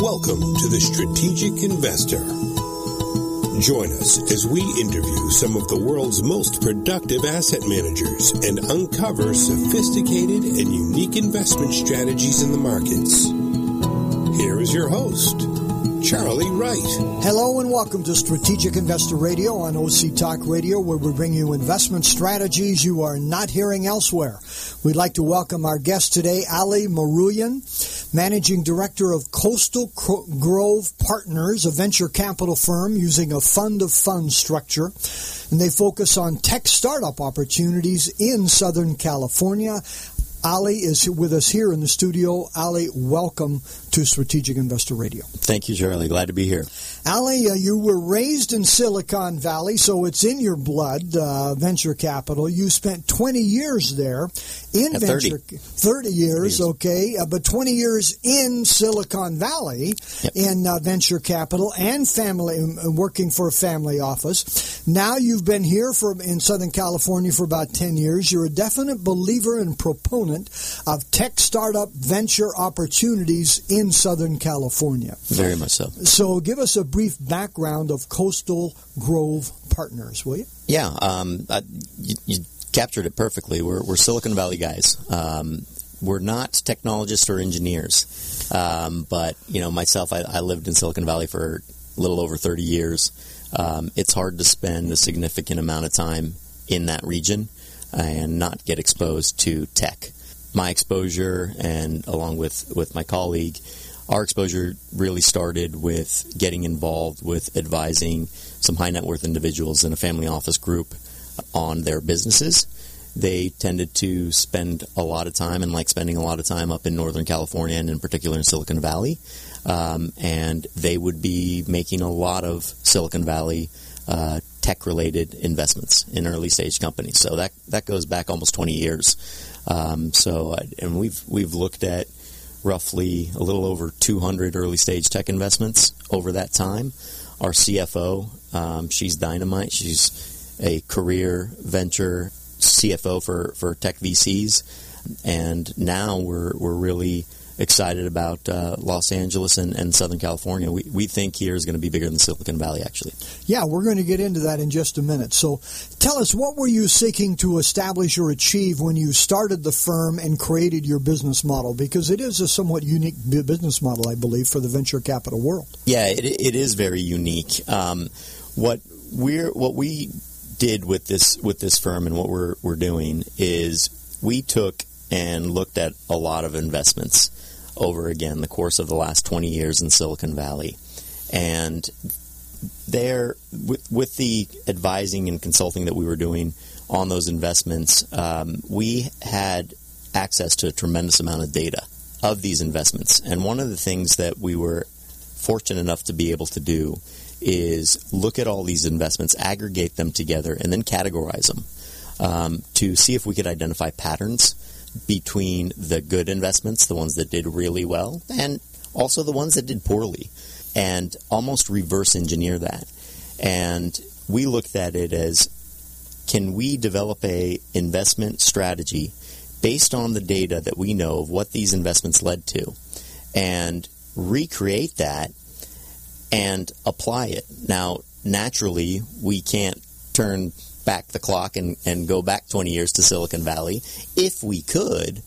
Welcome to the Strategic Investor. Join us as we interview some of the world's most productive asset managers and uncover sophisticated and unique investment strategies in the markets. Here is your host, Charlie Wright. Hello and welcome to Strategic Investor Radio on OC Talk Radio, where we bring you investment strategies you are not hearing elsewhere. We'd like to welcome our guest today, Ali Maruyan, Managing Director of Coastal Grove Partners, a venture capital firm using a fund of funds structure. And they focus on tech startup opportunities in Southern California. Ali is with us here in the studio. Ali, welcome to Strategic Investor Radio. Thank you, Charlie. Glad to be here. Ali, uh, you were raised in Silicon Valley, so it's in your blood, uh, venture capital. You spent 20 years there in At venture 30. 30 years, okay, uh, but 20 years in Silicon Valley Yep. in uh, venture capital and family uh, working for a family office. Now you've been here for in Southern California for about 10 years. You're a definite believer and proponent of tech startup venture opportunities in Southern California. Very much so. So give us a brief background of Coastal Grove Partners, will you? Yeah, um, uh, you, you captured it perfectly. We're, we're Silicon Valley guys. Um, we're not technologists or engineers, um, but you know, myself, I, I lived in Silicon Valley for a little over 30 years. Um, it's hard to spend a significant amount of time in that region and not get exposed to tech. My exposure, and along with, with my colleague, our exposure really started with getting involved with advising some high net worth individuals in a family office group on their businesses. They tended to spend a lot of time and like spending a lot of time up in Northern California and in particular in Silicon Valley. Um, and they would be making a lot of Silicon Valley uh, tech related investments in early stage companies. So that, that goes back almost 20 years. Um, so, and we've, we've looked at roughly a little over 200 early stage tech investments over that time. Our CFO, um, she's dynamite. She's a career venture CFO for, for tech VCs. And now we're, we're really excited about uh, Los Angeles and, and Southern California. We, we think here is going to be bigger than Silicon Valley, actually. Yeah, we're going to get into that in just a minute. So tell us, what were you seeking to establish or achieve when you started the firm and created your business model? Because it is a somewhat unique business model, I believe, for the venture capital world. Yeah, it, it is very unique. Um, what we're what we did with this with this firm and what we're we're doing is we took and looked at a lot of investments over again the course of the last 20 years in Silicon Valley, and there with, with the advising and consulting that we were doing on those investments, um, we had access to a tremendous amount of data of these investments. And one of the things that we were fortunate enough to be able to do is look at all these investments, aggregate them together, and then categorize them um, to see if we could identify patterns between the good investments, the ones that did really well, and also the ones that did poorly, and almost reverse engineer that. And we looked at it as can we develop a investment strategy based on the data that we know of what these investments led to and recreate that and apply it. Now, naturally, we can't turn back the clock and, and go back 20 years to Silicon Valley. If we could,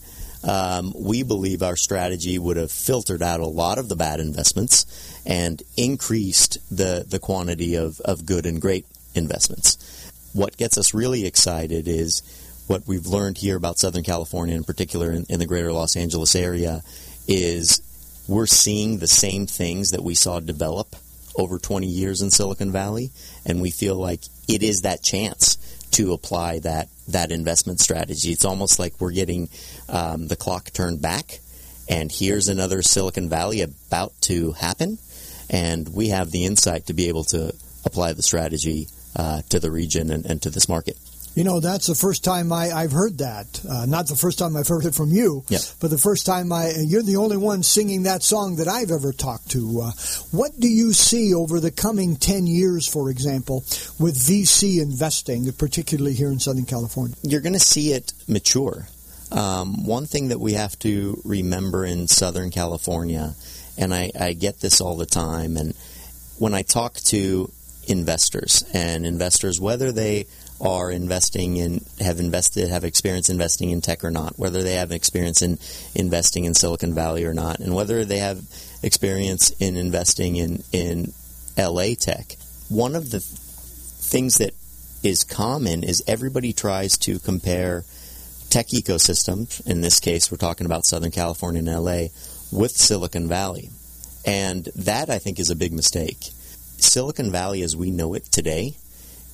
um, we believe our strategy would have filtered out a lot of the bad investments and increased the, the quantity of, of good and great investments. What gets us really excited is what we've learned here about Southern California, in particular in, in the greater Los Angeles area, is we're seeing the same things that we saw develop over 20 years in Silicon Valley, and we feel like it is that chance to apply that that investment strategy. It's almost like we're getting um, the clock turned back, and here's another Silicon Valley about to happen, and we have the insight to be able to apply the strategy uh, to the region and, and to this market. You know, that's the first time I, I've heard that. Uh, not the first time I've heard it from you, Yeah. but the first time I, you're the only one singing that song that I've ever talked to. Uh, what do you see over the coming 10 years, for example, with VC investing, particularly here in Southern California? you're going to see it mature. Um, one thing that we have to remember in Southern California, and I, I get this all the time. And when I talk to investors and investors, whether they are investing in, have invested, have experience investing in tech or not, whether they have experience in investing in Silicon Valley or not, and whether they have experience in investing in, in LA tech. One of the things that is common is everybody tries to compare tech ecosystems. In this case, we're talking about Southern California and LA with Silicon Valley. And that, I think, is a big mistake. Silicon Valley, as we know it today,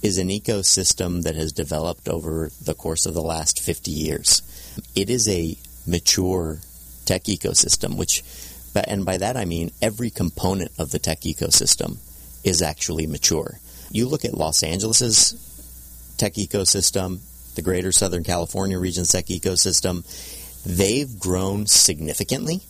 is an ecosystem that has developed over the course of the last 50 years. It is a mature tech ecosystem, which, and by that I mean every component of the tech ecosystem is actually mature. You look at Los Angeles's tech ecosystem, the greater Southern California region's tech ecosystem, they've grown significantly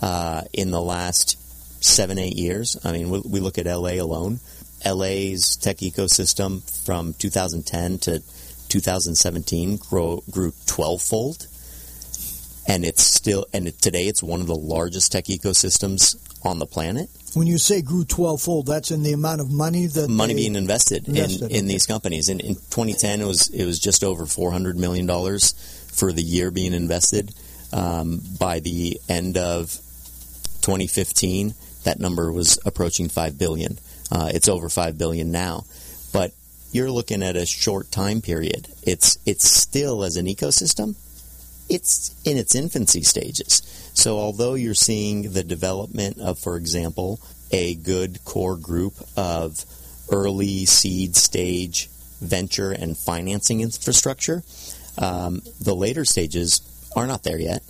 uh, in the last seven, eight years. I mean, we, we look at LA alone. LA's tech ecosystem from 2010 to 2017 grow, grew 12 fold. And it's still, and it, today it's one of the largest tech ecosystems on the planet. When you say grew 12 fold, that's in the amount of money that money being invested, invested in, in these companies. In, in 2010, it was it was just over 400 million dollars for the year being invested. Um, by the end of 2015, that number was approaching five billion. Uh, it's over five billion now, but you're looking at a short time period. It's it's still as an ecosystem, it's in its infancy stages. So although you're seeing the development of, for example, a good core group of early seed stage venture and financing infrastructure, um, the later stages are not there yet,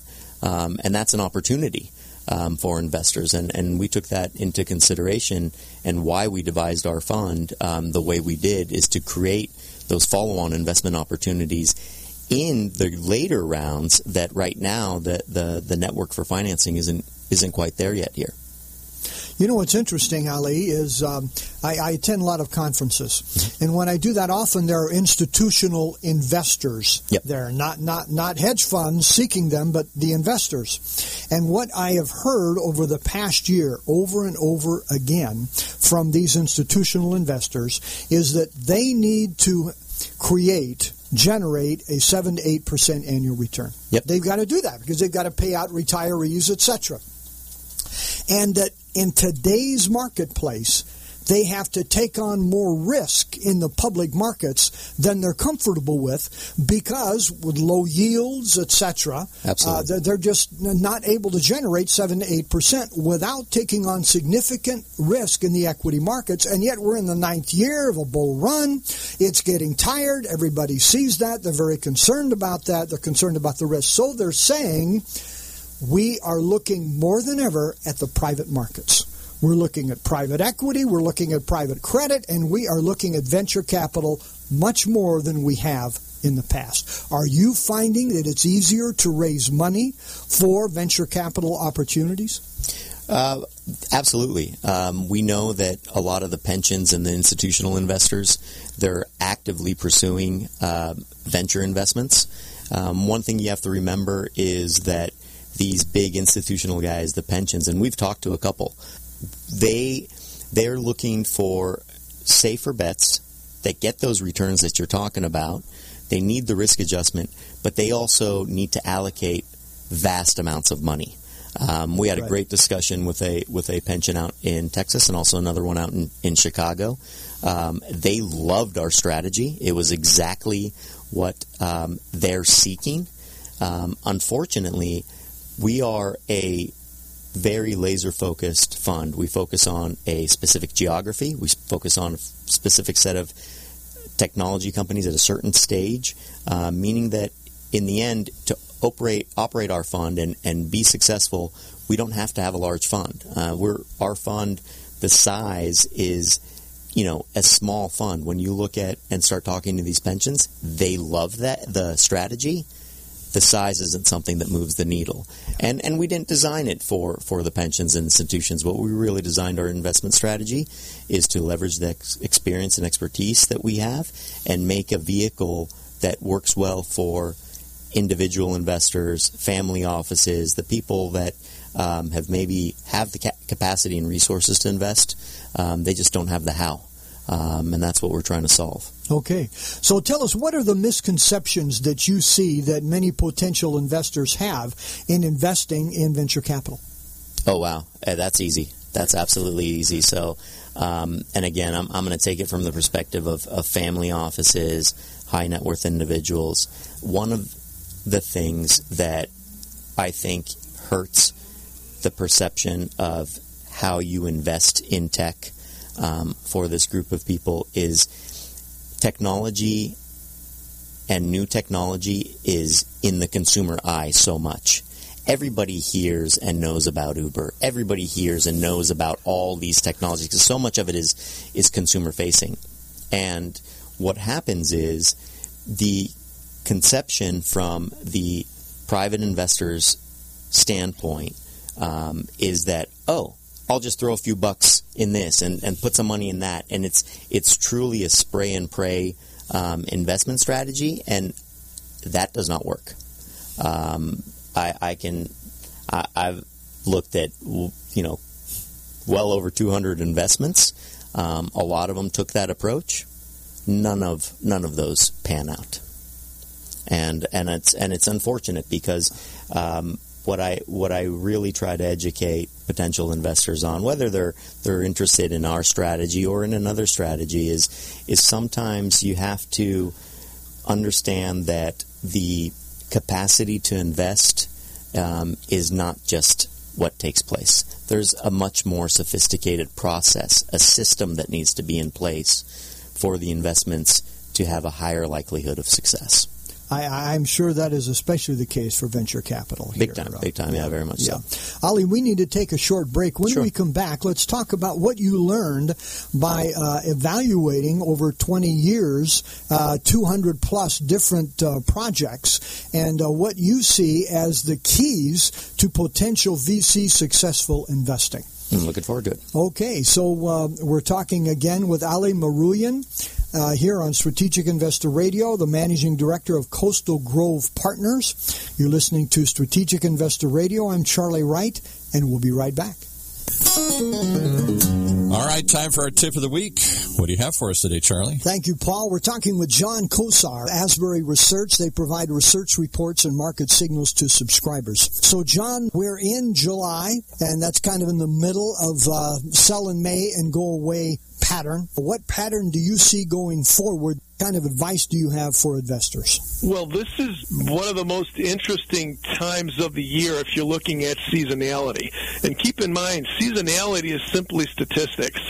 um, and that's an opportunity um, for investors. And, and we took that into consideration. And why we devised our fund um, the way we did is to create those follow on investment opportunities in the later rounds that right now the, the, the network for financing isn't isn't quite there yet here. You know what's interesting, Ali, is um, I, I, attend a lot of conferences, and when I do that, often there are institutional investors yep. there, not not not hedge funds seeking them, but the investors. And what I have heard over the past year, over and over again, from these institutional investors, is that they need to create generate a 7 to 8% annual return. Yep. They've got to do that because they've got to pay out retirees, etc. And that in today's marketplace, they have to take on more risk in the public markets than they're comfortable with because with low yields, etc., uh, they're, they're, just not able to generate 7 to 8% without taking on significant risk in the equity markets. And yet we're in the ninth year of a bull run. It's getting tired. Everybody sees that. They're very concerned about that. They're concerned about the risk. So they're saying we are looking more than ever at the private markets. We're looking at private equity, we're looking at private credit, and we are looking at venture capital much more than we have in the past. Are you finding that it's easier to raise money for venture capital opportunities? Uh, absolutely. Um, we know that a lot of the pensions and the institutional investors, they're actively pursuing uh, venture investments. Um, one thing you have to remember is that these big institutional guys, the pensions, and we've talked to a couple, they they're looking for safer bets that get those returns that you're talking about. They need the risk adjustment, but they also need to allocate vast amounts of money. Um, we had a great discussion with a with a pension out in Texas and also another one out in, in Chicago. Um, they loved our strategy. It was exactly what um, they're seeking. Um, unfortunately, we are a very laser focused fund. We focus on a specific geography. We focus on a specific set of technology companies at a certain stage, uh, meaning that in the end, to operate operate our fund and, and be successful, we don't have to have a large fund. Uh, we're our fund, the size is you know a small fund. When you look at and start talking to these pensions, they love that the strategy the size isn't something that moves the needle. And and we didn't design it for, for the pensions institutions. What we really designed our investment strategy is to leverage the ex- experience and expertise that we have and make a vehicle that works well for individual investors, family offices, the people that um, have maybe have the ca- capacity and resources to invest, um, they just don't have the how. Um, and that's what we're trying to solve. Okay. So tell us, what are the misconceptions that you see that many potential investors have in investing in venture capital? Oh, wow. Uh, that's easy. That's absolutely easy. So, um, and again, I'm, I'm going to take it from the perspective of, of family offices, high net worth individuals. One of the things that I think hurts the perception of how you invest in tech um, for this group of people is technology and new technology is in the consumer eye so much. Everybody hears and knows about Uber. Everybody hears and knows about all these technologies because so much of it is is consumer facing. And what happens is the conception from the private investors standpoint um, is that oh I'll just throw a few bucks in this and, and put some money in that. And it's it's truly a spray and pray um, investment strategy and that does not work. Um, I, I, can I, I've looked at you know well over 200 investments. Um, a lot of them took that approach. None of none of those pan out. And and it's and it's unfortunate because um, what I what I really try to educate potential investors on, whether they're they're interested in our strategy or in another strategy, is is sometimes you have to understand that the capacity to invest um, is not just what takes place. There's a much more sophisticated process, a system that needs to be in place for the investments to have a higher likelihood of success. I, am sure that is especially the case for venture capital. Here. Big time, big time, yeah, very much yeah. so. Ali, we need to take a short break. When sure. we come back, let's talk about what you learned by uh, evaluating over 20 years, uh, 200 plus different uh, projects, and uh, what you see as the keys to potential VC successful investing. I'm looking forward to it. Okay, so uh, we're talking again with Ali Maruyan uh, here on Strategic Investor Radio, the managing director of Coastal Grove Partners. You're listening to Strategic Investor Radio. I'm Charlie Wright, and we'll be right back. All right, time for our tip of the week. What do you have for us today, Charlie? Thank you, Paul. We're talking with John Kosar, Asbury Research. They provide research reports and market signals to subscribers. So, John, we're in July, and that's kind of in the middle of uh, sell in May and go away pattern. What pattern do you see going forward? Kind of advice do you have for investors? Well, this is one of the most interesting times of the year if you're looking at seasonality. And keep in mind, seasonality is simply statistics.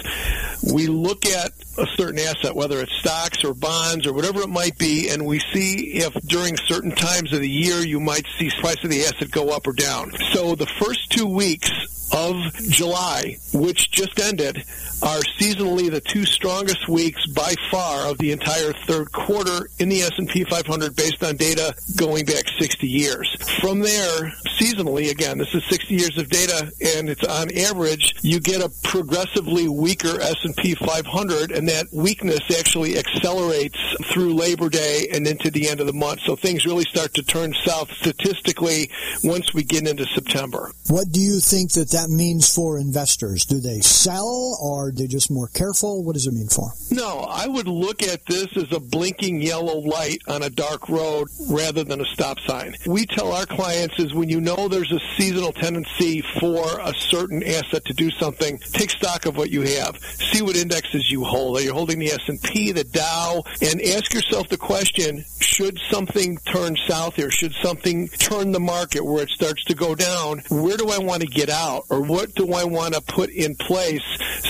We look at a certain asset, whether it's stocks or bonds or whatever it might be, and we see if during certain times of the year you might see price of the asset go up or down. So the first two weeks of July, which just ended, are seasonally the two strongest weeks by far of the entire third quarter in the S&P 500 based on data going back 60 years. From there, seasonally, again, this is 60 years of data and it's on average, you get a progressively weaker S&P 500 and that weakness actually accelerates through Labor Day and into the end of the month. So things really start to turn south statistically once we get into September. What do you think that that means for investors? Do they sell or are they just more careful? What does it mean for? No, I would look at this as a blinking yellow light on a dark road rather than a stop sign. We tell our clients is when you know there's a seasonal tendency for a certain asset to do something, take stock of what you have. See what indexes you hold. Are you holding the S&P, the Dow, and ask yourself the question, should something turn south here? Should something turn the market where it starts to go down? Where do I want to get out? or what do I want to put in place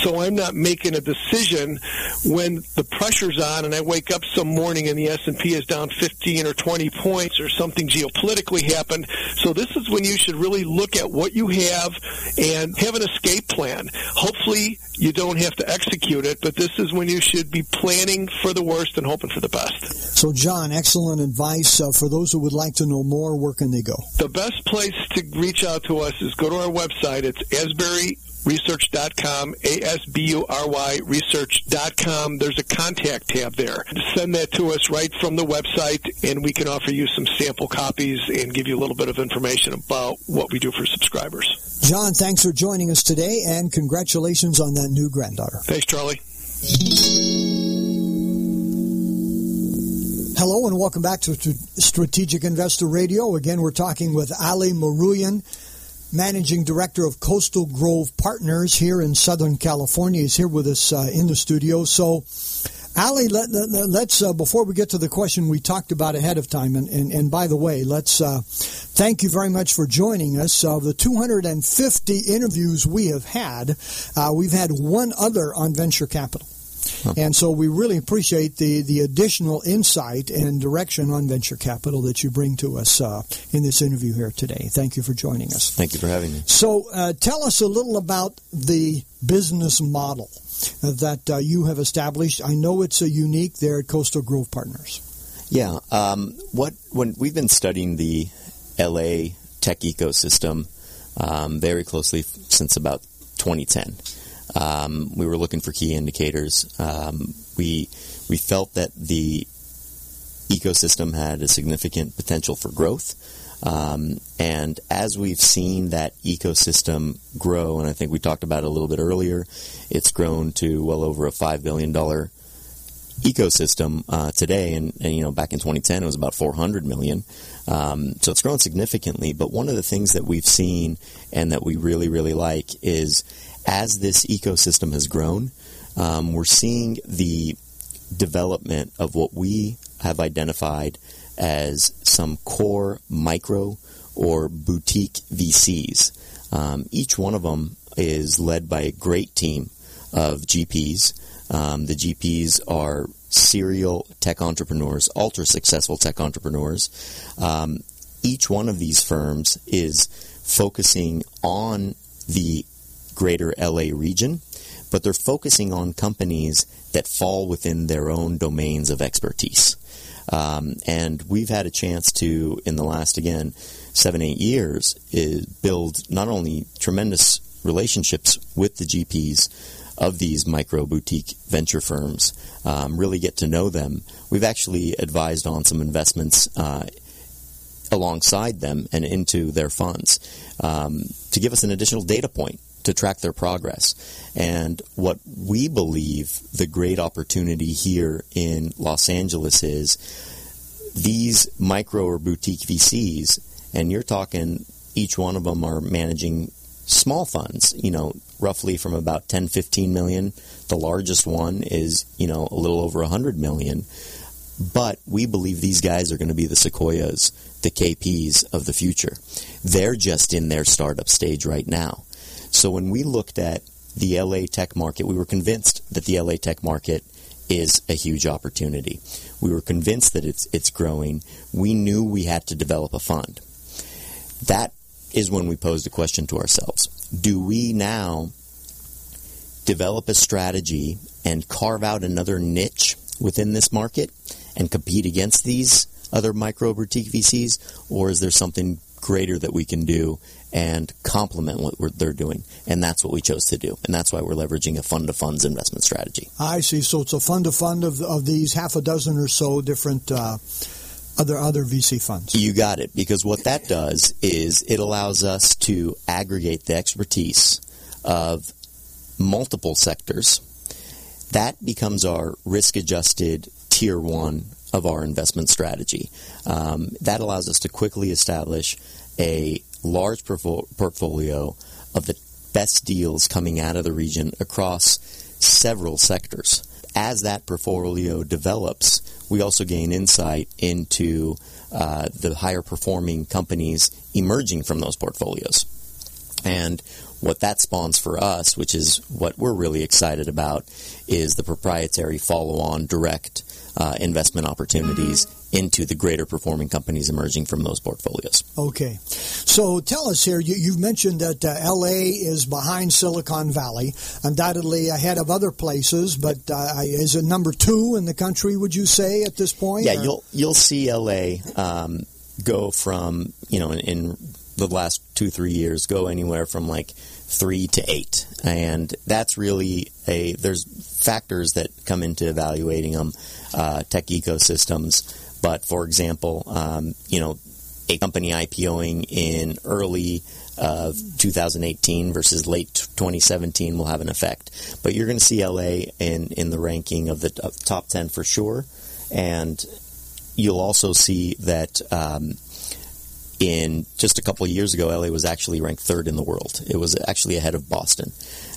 so I'm not making a decision when the pressure's on and I wake up some morning and the S&P is down 15 or 20 points or something geopolitically happened. So this is when you should really look at what you have and have an escape plan. Hopefully you don't have to execute it, but this is when you should be planning for the worst and hoping for the best. So John, excellent advice uh, for those who would like to know more. Where can they go? The best place to reach out to us is go to our website. It's Asbury research.com, A-S-B-U-R-Y research.com. There's a contact tab there. Send that to us right from the website, and we can offer you some sample copies and give you a little bit of information about what we do for subscribers. John, thanks for joining us today, and congratulations on that new granddaughter. Thanks, Charlie. Hello and welcome back to Strategic Investor Radio. Again, we're talking with Ali Maruyan, Managing Director of Coastal Grove Partners here in Southern California. is here with us uh, in the studio. So, Ali, let, us uh, before we get to the question we talked about ahead of time, and, and, and by the way, let's uh, thank you very much for joining us. Of the 250 interviews we have had, uh, we've had one other on venture capital. And so we really appreciate the, the additional insight and direction on venture capital that you bring to us uh, in this interview here today. Thank you for joining us. Thank you for having me. So uh, tell us a little about the business model that uh, you have established. I know it's a unique there at Coastal Grove Partners. Yeah, um, what when we've been studying the LA tech ecosystem um, very closely since about 2010. Um, we were looking for key indicators. Um, we we felt that the ecosystem had a significant potential for growth. Um, and as we've seen that ecosystem grow, and I think we talked about it a little bit earlier, it's grown to well over a $5 billion ecosystem uh, today. And, and, you know, back in 2010, it was about 400 million. Um, so it's grown significantly. But one of the things that we've seen and that we really, really like is as this ecosystem has grown, um, we're seeing the development of what we have identified as some core micro or boutique VCs. Um, each one of them is led by a great team of GPs. Um, the GPs are serial tech entrepreneurs, ultra successful tech entrepreneurs. Um, each one of these firms is focusing on the greater LA region, but they're focusing on companies that fall within their own domains of expertise. Um, and we've had a chance to, in the last, again, seven, eight years, build not only tremendous relationships with the GPs of these micro boutique venture firms, um, really get to know them. We've actually advised on some investments uh, alongside them and into their funds um, to give us an additional data point to track their progress. And what we believe the great opportunity here in Los Angeles is these micro or boutique VCs, and you're talking each one of them are managing small funds, you know, roughly from about 10, 15 million. The largest one is, you know, a little over 100 million. But we believe these guys are going to be the Sequoias, the KPs of the future. They're just in their startup stage right now. So when we looked at the LA tech market, we were convinced that the LA tech market is a huge opportunity. We were convinced that it's it's growing. We knew we had to develop a fund. That is when we posed a question to ourselves. Do we now develop a strategy and carve out another niche within this market and compete against these other micro boutique VCs or is there something greater that we can do and complement what they're doing. And that's what we chose to do. And that's why we're leveraging a fund to funds investment strategy. I see. So it's a fund to fund of, of these half a dozen or so different. Uh, other other VC funds. You got it. Because what that does is it allows us to aggregate the expertise of multiple sectors. That becomes our risk adjusted tier one of our investment strategy. Um, that allows us to quickly establish a large portfolio of the best deals coming out of the region across several sectors. As that portfolio develops, we also gain insight into uh, the higher performing companies emerging from those portfolios. And what that spawns for us, which is what we're really excited about, is the proprietary follow on direct uh, investment opportunities into the greater performing companies emerging from those portfolios. Okay. So tell us here, you, have mentioned that uh, LA is behind Silicon Valley, undoubtedly ahead of other places, but uh, is it number two in the country, would you say, at this point? Yeah, or? you'll, you'll see LA um, go from, you know, in, in the last two three years go anywhere from like three to eight, and that's really a there's factors that come into evaluating them, uh, tech ecosystems. But for example, um, you know, a company IPOing in early of 2018 versus late 2017 will have an effect. But you're going to see LA in in the ranking of the top 10 for sure, and you'll also see that. Um, in just a couple of years ago, LA was actually ranked third in the world. It was actually ahead of Boston,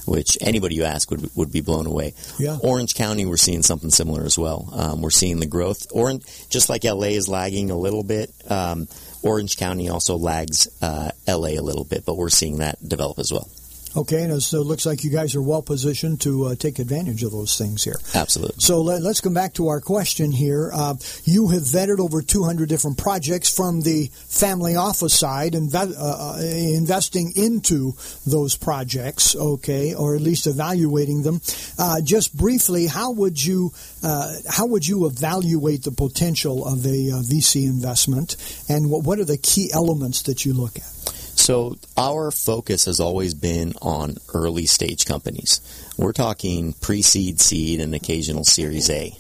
which anybody you ask would would be blown away. Yeah. Orange County, we're seeing something similar as well. Um, we're seeing the growth. Orange, just like LA is lagging a little bit. Um, Orange County also lags uh, LA a little bit, but we're seeing that develop as well. Okay, and so it looks like you guys are well positioned to uh, take advantage of those things here. Absolutely. So let, us come back to our question here. Uh, you have vetted over 200 different projects from the family office side, inve- uh, uh, investing into those projects, okay, or at least evaluating them. Uh, just briefly, how would you uh, how would you evaluate the potential of a VC investment, and what, what are the key elements that you look at? So our focus has always been on early stage companies. We're talking pre-seed, seed, and occasional Series A.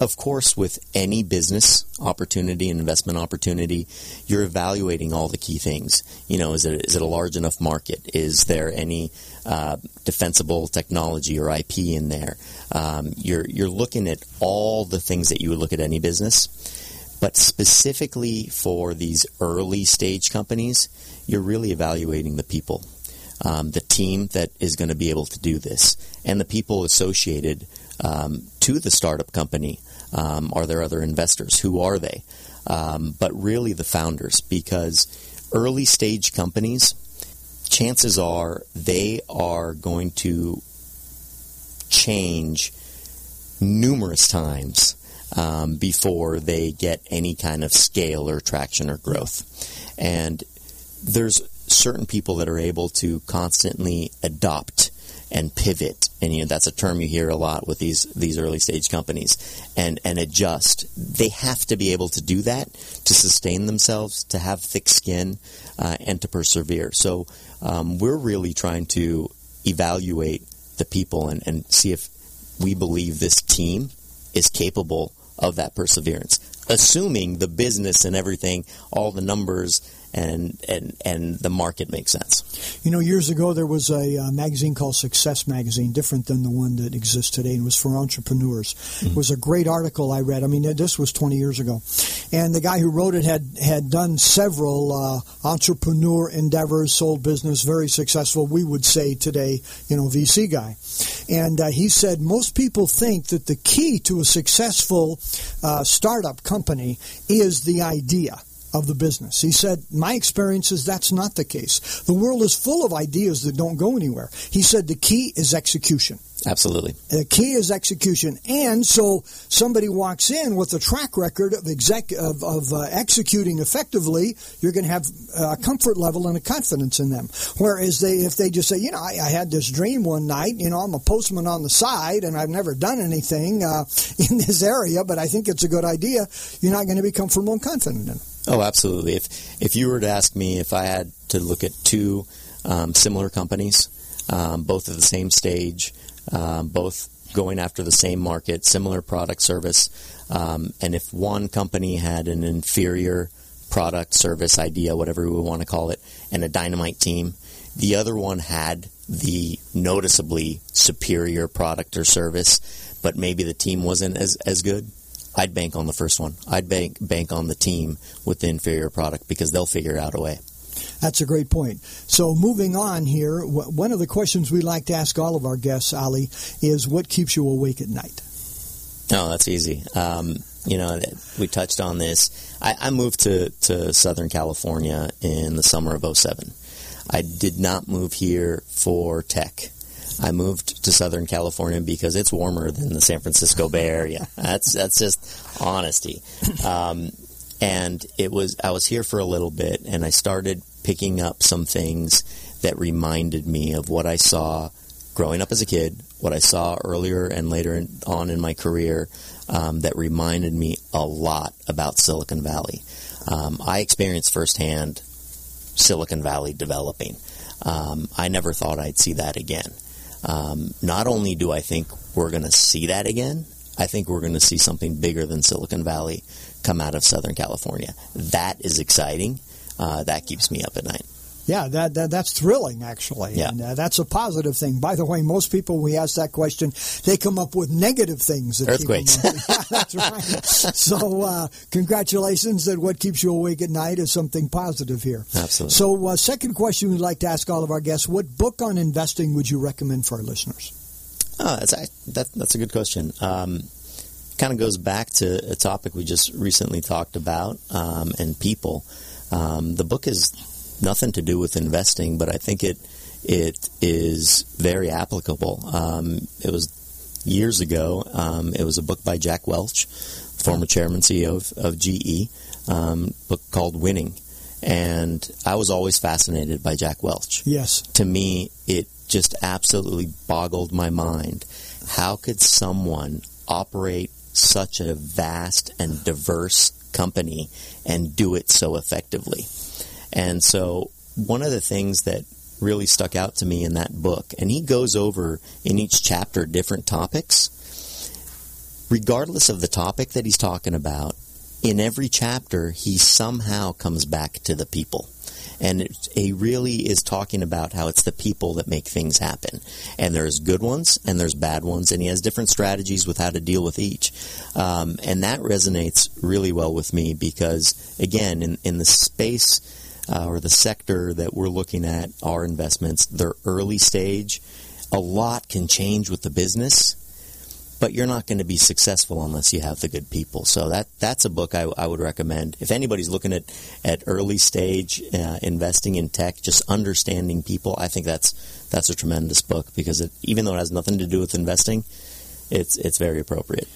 Of course, with any business opportunity and investment opportunity, you're evaluating all the key things. You know, is it is it a large enough market? Is there any uh, defensible technology or IP in there? Um, you're you're looking at all the things that you would look at any business, but specifically for these early stage companies, you're really evaluating the people, um, the team that is going to be able to do this, and the people associated um, to the startup company. Um, are there other investors? Who are they? Um, but really the founders, because early stage companies, chances are they are going to change numerous times um, before they get any kind of scale or traction or growth. And there's certain people that are able to constantly adopt and pivot and you know that's a term you hear a lot with these these early stage companies and and adjust. They have to be able to do that to sustain themselves to have thick skin uh, and to persevere. So um, we're really trying to evaluate the people and, and see if we believe this team is capable of that perseverance. Assuming the business and everything all the numbers and and and the market makes sense. You know, years ago there was a uh, magazine called Success Magazine, different than the one that exists today, and it was for entrepreneurs. Mm-hmm. It was a great article I read. I mean, this was 20 years ago, and the guy who wrote it had had done several uh, entrepreneur endeavors, sold business, very successful. We would say today, you know, VC guy, and uh, he said most people think that the key to a successful uh, startup company is the idea of the business. He said, My experience is that's not the case. The world is full of ideas that don't go anywhere. He said the key is execution. Absolutely. The key is execution. And so somebody walks in with a track record of, exec, of, of uh, executing effectively, you're going to have a comfort level and a confidence in them. Whereas they, if they just say, you know, I, I had this dream one night, you know, I'm a postman on the side and I've never done anything uh, in this area, but I think it's a good idea, you're not going to be comfortable and confident in it. Oh, absolutely. If if you were to ask me if I had to look at two um, similar companies, um, both at the same stage, um, both going after the same market, similar product service, um, and if one company had an inferior product, service, idea, whatever we want to call it, and a dynamite team, the other one had the noticeably superior product or service, but maybe the team wasn't as, as good, I'd bank on the first one. I'd bank bank on the team with the inferior product because they'll figure out a way. That's a great point. So moving on here, one of the questions we like to ask all of our guests, Ali, is what keeps you awake at night? Oh, that's easy. Um, you know, we touched on this. I, I moved to, to Southern California in the summer of 07. I did not move here for tech. I moved to Southern California because it's warmer than the San Francisco Bay Area. That's that's just honesty. Um, and it was I was here for a little bit, and I started picking up some things that reminded me of what I saw growing up as a kid, what I saw earlier and later on in my career, um, that reminded me a lot about Silicon Valley. Um, I experienced firsthand Silicon Valley developing. Um, I never thought I'd see that again. Um, not only do I think we're going to see that again, I think we're going to see something bigger than Silicon Valley come out of Southern California. That is exciting. Uh, that keeps me up at night. Yeah, that, that that's thrilling, actually. Yeah. And uh, that's a positive thing. By the way, most people, we ask that question, they come up with negative things. That Earthquakes. Keep them up. yeah, that's right. So, uh, congratulations that what keeps you awake at night is something positive here. Absolutely. So, uh, second question we'd like to ask all of our guests what book on investing would you recommend for our listeners? Oh, that's a- that, that's a good question. Um, kind of goes back to a topic we just recently talked about um, and people. Um, the book is nothing to do with investing, but I think it it is very applicable. Um, it was years ago. Um, it was a book by Jack Welch, former chairman CEO of, of GE, um, book called Winning, and I was always fascinated by Jack Welch Yes. to me, it just absolutely boggled my mind. How could someone operate such a vast and diverse company and do it so effectively? And so, one of the things that really stuck out to me in that book, and he goes over in each chapter different topics, regardless of the topic that he's talking about, in every chapter, he somehow comes back to the people and it, he really is talking about how it's the people that make things happen. And there's good ones and there's bad ones, and he has different strategies with how to deal with each. Um, and that resonates really well with me because, again, in, in the space uh, or the sector that we're looking at, our investments, they're early stage. A lot can change with the business but you're not going to be successful unless you have the good people. So that that's a book I, I would recommend. If anybody's looking at at early stage uh, investing in tech, just understanding people, I think that's that's a tremendous book because it, even though it has nothing to do with investing, it's it's very appropriate.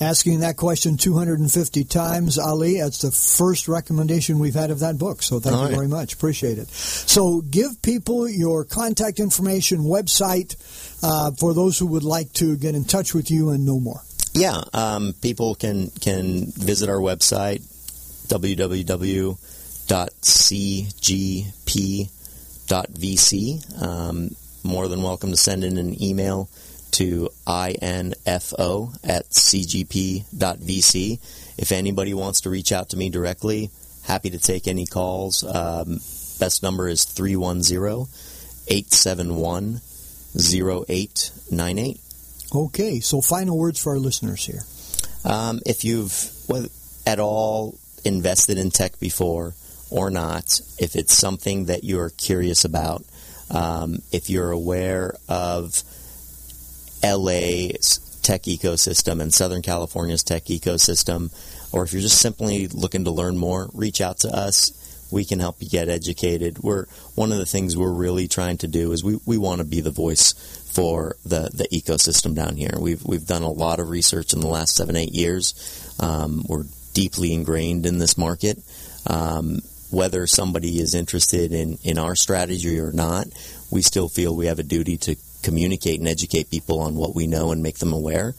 Asking that question 250 times, Ali, that's the first recommendation we've had of that book. So thank All you right. very much. Appreciate it. So give people your contact information, website, uh, for those who would like to get in touch with you and know more. Yeah, um, people can can visit our website www.cgp.vc. Um, more than welcome to send in an email to info at cgp.vc. If anybody wants to reach out to me directly, happy to take any calls. Um, best number is 310 871 0898. Okay, so final words for our listeners here. Um, if you've whether- at all invested in tech before or not, if it's something that you're curious about, um, if you're aware of LA's tech ecosystem and Southern California's tech ecosystem, or if you're just simply looking to learn more, reach out to us. We can help you get educated. We're one of the things we're really trying to do is we, we want to be the voice for the, the ecosystem down here. We've we've done a lot of research in the last seven eight years. Um, we're deeply ingrained in this market. Um, whether somebody is interested in, in our strategy or not, we still feel we have a duty to communicate and educate people on what we know and make them aware.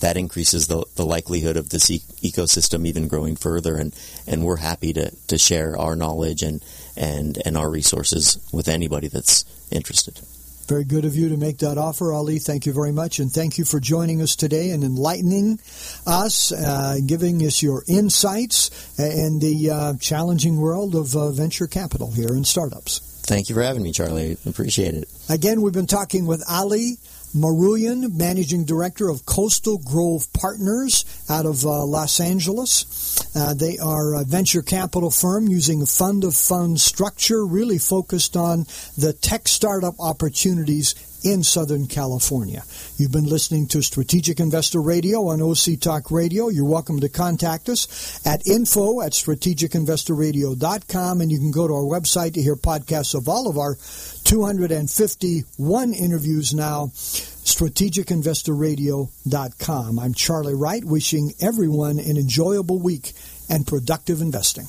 That increases the, the likelihood of this e- ecosystem even growing further, and, and we're happy to, to share our knowledge and, and, and our resources with anybody that's interested. Very good of you to make that offer, Ali. Thank you very much. And thank you for joining us today and enlightening us, uh, giving us your insights in the uh, challenging world of uh, venture capital here in startups. Thank you for having me, Charlie. Appreciate it. Again, we've been talking with Ali Maruyan, Managing Director of Coastal Grove Partners out of uh, Los Angeles. Uh, they are a venture capital firm using a fund of funds structure, really focused on the tech startup opportunities in Southern California. You've been listening to Strategic Investor Radio on OC Talk Radio. You're welcome to contact us at info at strategicinvestorradio.com, and you can go to our website to hear podcasts of all of our 251 interviews now, strategicinvestorradio.com. I'm Charlie Wright, wishing everyone an enjoyable week and productive investing.